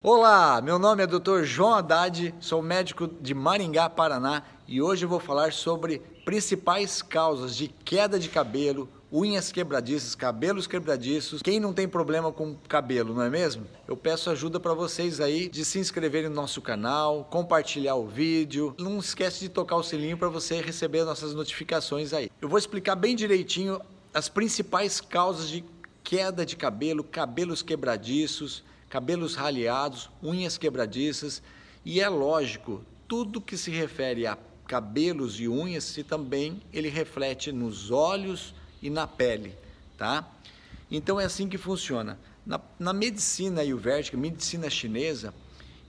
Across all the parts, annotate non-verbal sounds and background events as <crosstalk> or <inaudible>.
Olá, meu nome é Dr. João Haddad, sou médico de Maringá, Paraná e hoje eu vou falar sobre principais causas de queda de cabelo, unhas quebradiças, cabelos quebradiços. Quem não tem problema com cabelo, não é mesmo? Eu peço ajuda para vocês aí de se inscreverem no nosso canal, compartilhar o vídeo. Não esquece de tocar o sininho para você receber nossas notificações aí. Eu vou explicar bem direitinho as principais causas de queda de cabelo, cabelos quebradiços, cabelos raleados, unhas quebradiças e é lógico, tudo que se refere a cabelos e unhas, se também ele reflete nos olhos e na pele, tá? Então é assim que funciona. Na, na medicina ayurvédica, medicina chinesa,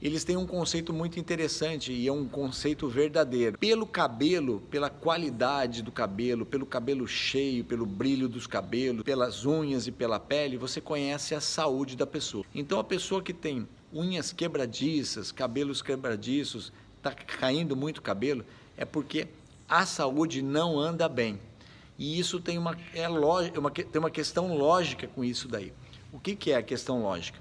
eles têm um conceito muito interessante e é um conceito verdadeiro. Pelo cabelo, pela qualidade do cabelo, pelo cabelo cheio, pelo brilho dos cabelos, pelas unhas e pela pele, você conhece a saúde da pessoa. Então a pessoa que tem unhas quebradiças, cabelos quebradiços, está caindo muito cabelo, é porque a saúde não anda bem. E isso tem uma, é lógica, uma, tem uma questão lógica com isso daí. O que, que é a questão lógica?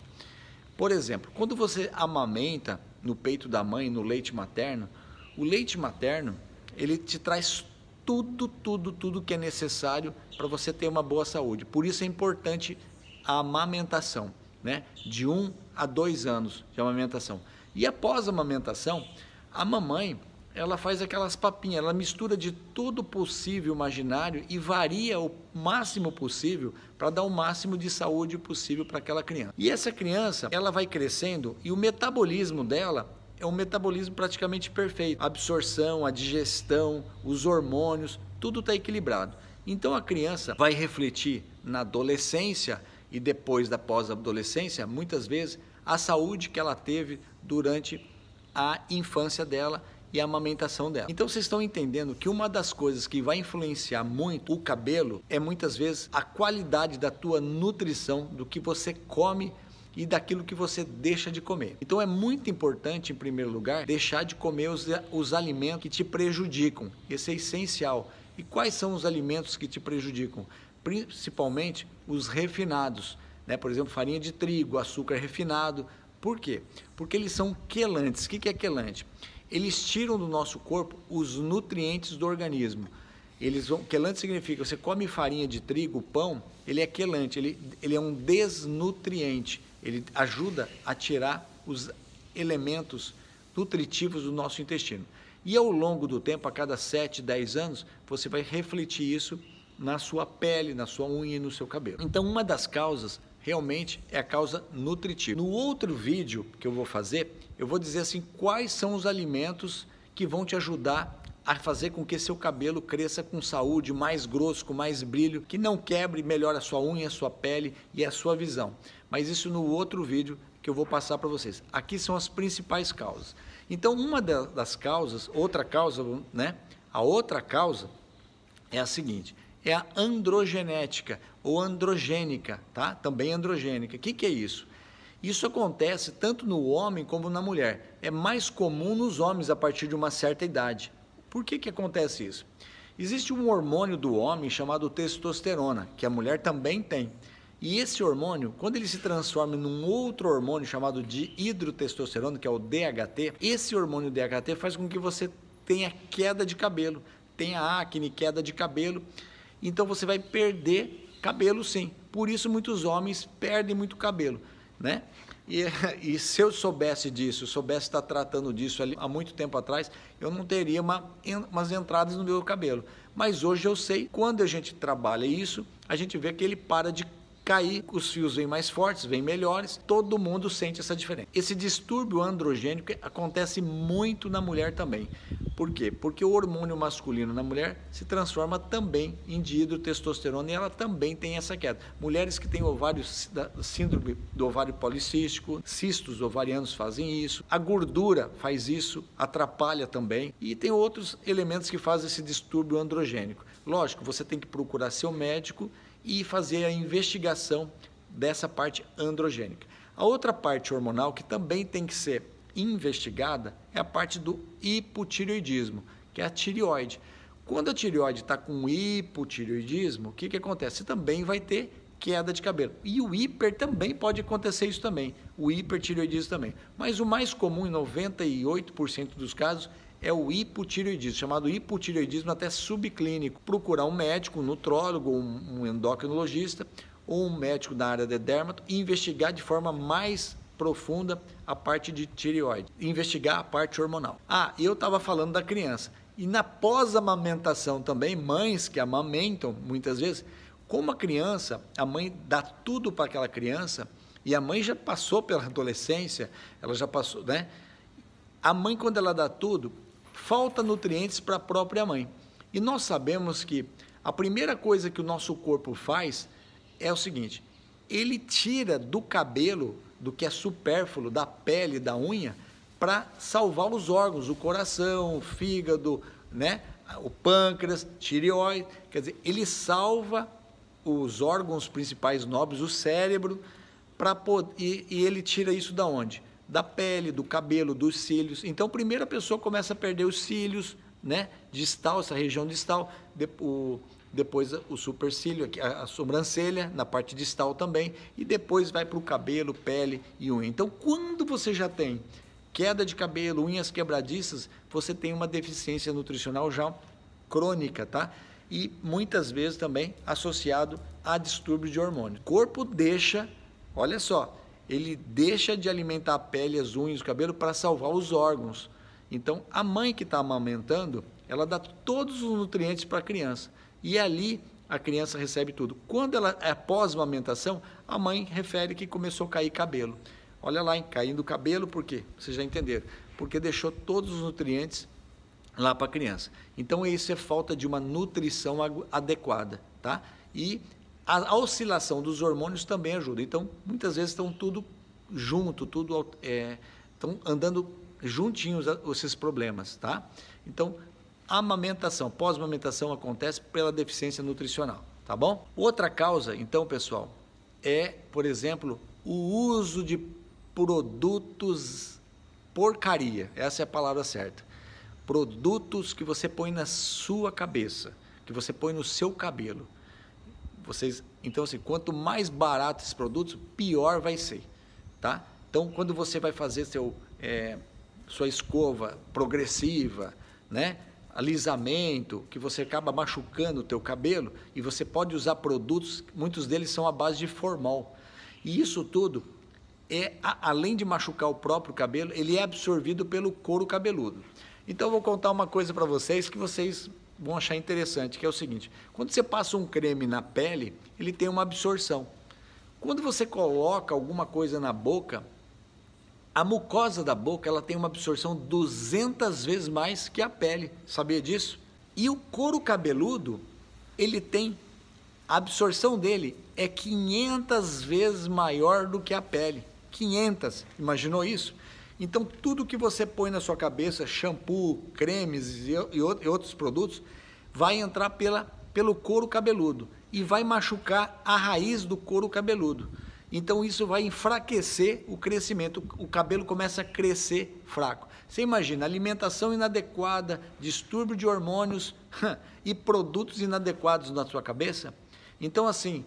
Por exemplo, quando você amamenta no peito da mãe, no leite materno, o leite materno, ele te traz tudo, tudo, tudo que é necessário para você ter uma boa saúde. Por isso é importante a amamentação, né? De um a dois anos de amamentação. E após a amamentação, a mamãe ela faz aquelas papinhas, ela mistura de tudo possível imaginário e varia o máximo possível para dar o máximo de saúde possível para aquela criança. E essa criança, ela vai crescendo e o metabolismo dela é um metabolismo praticamente perfeito. A absorção, a digestão, os hormônios, tudo está equilibrado. Então a criança vai refletir na adolescência e depois da pós-adolescência, muitas vezes, a saúde que ela teve durante a infância dela e a amamentação dela. Então vocês estão entendendo que uma das coisas que vai influenciar muito o cabelo é muitas vezes a qualidade da tua nutrição, do que você come e daquilo que você deixa de comer. Então é muito importante, em primeiro lugar, deixar de comer os, os alimentos que te prejudicam. Esse é essencial. E quais são os alimentos que te prejudicam? Principalmente os refinados, né? Por exemplo, farinha de trigo, açúcar refinado. Por quê? Porque eles são quelantes. O que é quelante? Eles tiram do nosso corpo os nutrientes do organismo. Eles vão, quelante significa, você come farinha de trigo, pão, ele é quelante, ele, ele é um desnutriente, ele ajuda a tirar os elementos nutritivos do nosso intestino. E ao longo do tempo, a cada 7, 10 anos, você vai refletir isso na sua pele, na sua unha e no seu cabelo. Então, uma das causas realmente é a causa nutritiva. No outro vídeo que eu vou fazer, eu vou dizer assim quais são os alimentos que vão te ajudar a fazer com que seu cabelo cresça com saúde, mais grosso, com mais brilho, que não quebre, melhore a sua unha, a sua pele e a sua visão. Mas isso no outro vídeo que eu vou passar para vocês. Aqui são as principais causas. Então, uma das causas, outra causa, né? A outra causa é a seguinte: é a androgenética ou androgênica, tá? Também androgênica. O que, que é isso? Isso acontece tanto no homem como na mulher. É mais comum nos homens a partir de uma certa idade. Por que, que acontece isso? Existe um hormônio do homem chamado testosterona, que a mulher também tem. E esse hormônio, quando ele se transforma num outro hormônio chamado de hidrotestosterona, que é o DHT, esse hormônio DHT faz com que você tenha queda de cabelo, tenha acne, queda de cabelo então você vai perder cabelo sim. Por isso muitos homens perdem muito cabelo, né? E, <laughs> e se eu soubesse disso, soubesse estar tratando disso ali há muito tempo atrás, eu não teria uma, umas entradas no meu cabelo. Mas hoje eu sei, quando a gente trabalha isso, a gente vê que ele para de cair, os fios vêm mais fortes, vêm melhores, todo mundo sente essa diferença. Esse distúrbio androgênico acontece muito na mulher também. Por quê? Porque o hormônio masculino na mulher se transforma também em dihidrotestosterona e ela também tem essa queda. Mulheres que têm ovário, síndrome do ovário policístico, cistos ovarianos fazem isso, a gordura faz isso, atrapalha também e tem outros elementos que fazem esse distúrbio androgênico. Lógico, você tem que procurar seu médico e fazer a investigação dessa parte androgênica. A outra parte hormonal que também tem que ser investigada é a parte do hipotireoidismo, que é a tireoide. Quando a tireoide está com hipotireoidismo, o que, que acontece? Você também vai ter queda de cabelo. E o hiper também pode acontecer isso também, o hipertireoidismo também. Mas o mais comum em 98% dos casos é o hipotireoidismo, chamado hipotireoidismo até subclínico. Procurar um médico, um nutrólogo, um endocrinologista ou um médico da área de dermato e investigar de forma mais profunda a parte de tireoide, investigar a parte hormonal. Ah, eu estava falando da criança. E na pós-amamentação também, mães que amamentam muitas vezes, como a criança, a mãe dá tudo para aquela criança, e a mãe já passou pela adolescência, ela já passou, né? A mãe, quando ela dá tudo, falta nutrientes para a própria mãe. E nós sabemos que a primeira coisa que o nosso corpo faz é o seguinte: ele tira do cabelo, do que é supérfluo, da pele, da unha, para salvar os órgãos, o coração, o fígado, né? o pâncreas, tireoide. Quer dizer, ele salva os órgãos principais nobres, o cérebro, para e, e ele tira isso da onde? Da pele, do cabelo, dos cílios. Então, primeiro a pessoa começa a perder os cílios, né? Distal, essa região distal, de, o, depois o supercílio, aqui, a, a sobrancelha, na parte distal também, e depois vai para o cabelo, pele e unha. Então, quando você já tem queda de cabelo, unhas quebradiças, você tem uma deficiência nutricional já crônica, tá? e muitas vezes também associado a distúrbio de hormônio. O corpo deixa, olha só, ele deixa de alimentar a pele, as unhas, o cabelo para salvar os órgãos. Então, a mãe que está amamentando, ela dá todos os nutrientes para a criança. E ali a criança recebe tudo. Quando ela é pós-amamentação, a mãe refere que começou a cair cabelo. Olha lá, hein, caindo cabelo, por quê? Vocês já entenderam. Porque deixou todos os nutrientes lá para a criança. Então, isso é falta de uma nutrição adequada, tá? E a, oscilação dos hormônios também ajuda. Então, muitas vezes estão tudo junto, tudo é, estão andando juntinhos esses problemas, tá? Então, amamentação, pós-amamentação acontece pela deficiência nutricional, tá bom? Outra causa, então, pessoal, é, por exemplo, o uso de produtos porcaria. Essa é a palavra certa produtos que você põe na sua cabeça, que você põe no seu cabelo. Vocês, então assim, quanto mais barato esses produtos, pior vai ser, tá? Então, quando você vai fazer seu, é, sua escova progressiva, né? alisamento, que você acaba machucando o teu cabelo e você pode usar produtos, muitos deles são à base de formol. E isso tudo é além de machucar o próprio cabelo, ele é absorvido pelo couro cabeludo. Então eu vou contar uma coisa para vocês que vocês vão achar interessante, que é o seguinte: quando você passa um creme na pele, ele tem uma absorção. Quando você coloca alguma coisa na boca, a mucosa da boca ela tem uma absorção 200 vezes mais que a pele. Sabia disso? E o couro cabeludo, ele tem a absorção dele é 500 vezes maior do que a pele. 500. Imaginou isso? Então, tudo que você põe na sua cabeça, shampoo, cremes e, e outros produtos, vai entrar pela, pelo couro cabeludo e vai machucar a raiz do couro cabeludo. Então, isso vai enfraquecer o crescimento. O cabelo começa a crescer fraco. Você imagina, alimentação inadequada, distúrbio de hormônios <laughs> e produtos inadequados na sua cabeça? Então, assim,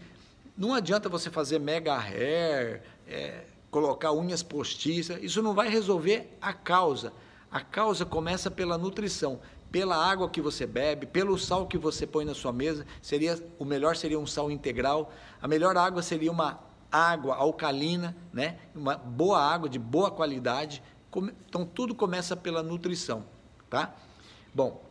não adianta você fazer mega hair, é, colocar unhas postiças, isso não vai resolver a causa. A causa começa pela nutrição, pela água que você bebe, pelo sal que você põe na sua mesa. Seria o melhor seria um sal integral. A melhor água seria uma água alcalina, né? Uma boa água de boa qualidade. Então tudo começa pela nutrição, tá? Bom,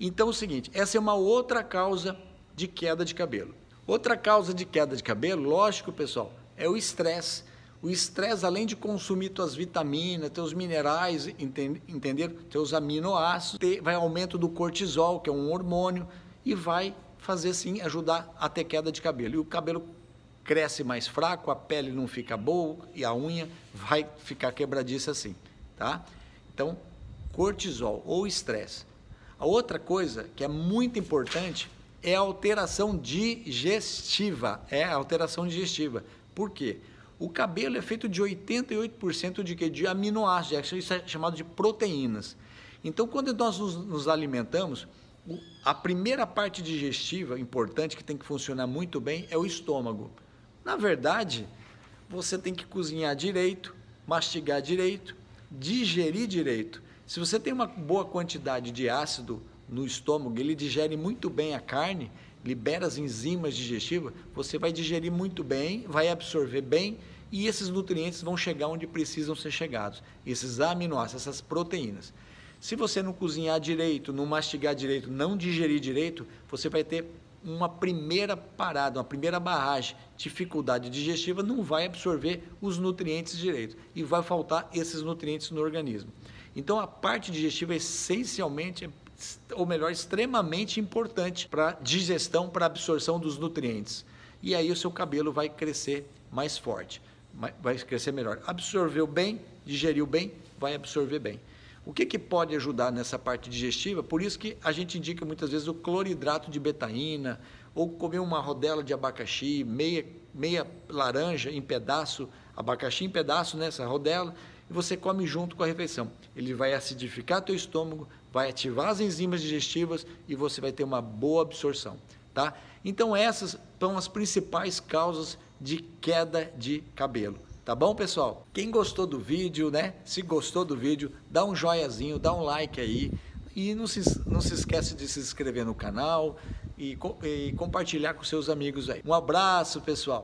então é o seguinte, essa é uma outra causa de queda de cabelo. Outra causa de queda de cabelo, lógico, pessoal, é o estresse o estresse, além de consumir tuas vitaminas, teus minerais, entender? Teus aminoácidos, vai aumento do cortisol, que é um hormônio, e vai fazer sim ajudar a ter queda de cabelo. E o cabelo cresce mais fraco, a pele não fica boa e a unha vai ficar quebradiça assim, tá? Então, cortisol ou estresse. A outra coisa que é muito importante é a alteração digestiva. É a alteração digestiva. Por quê? O cabelo é feito de 88% de, que? de aminoácidos, isso é chamado de proteínas. Então, quando nós nos, nos alimentamos, a primeira parte digestiva importante que tem que funcionar muito bem é o estômago. Na verdade, você tem que cozinhar direito, mastigar direito, digerir direito. Se você tem uma boa quantidade de ácido no estômago, ele digere muito bem a carne, libera as enzimas digestivas, você vai digerir muito bem, vai absorver bem e esses nutrientes vão chegar onde precisam ser chegados. Esses aminoácidos, essas proteínas. Se você não cozinhar direito, não mastigar direito, não digerir direito, você vai ter uma primeira parada, uma primeira barragem, dificuldade digestiva, não vai absorver os nutrientes direito e vai faltar esses nutrientes no organismo. Então a parte digestiva é essencialmente, ou melhor, extremamente importante para digestão, para absorção dos nutrientes. E aí o seu cabelo vai crescer mais forte, vai crescer melhor. Absorveu bem, digeriu bem, vai absorver bem. O que, que pode ajudar nessa parte digestiva? Por isso que a gente indica muitas vezes o cloridrato de betaína, ou comer uma rodela de abacaxi, meia, meia laranja em pedaço, abacaxi em pedaço nessa rodela, você come junto com a refeição. Ele vai acidificar teu estômago, vai ativar as enzimas digestivas e você vai ter uma boa absorção, tá? Então essas são as principais causas de queda de cabelo. Tá bom, pessoal? Quem gostou do vídeo, né? Se gostou do vídeo, dá um joiazinho, dá um like aí. E não se, não se esquece de se inscrever no canal e, e compartilhar com seus amigos aí. Um abraço, pessoal!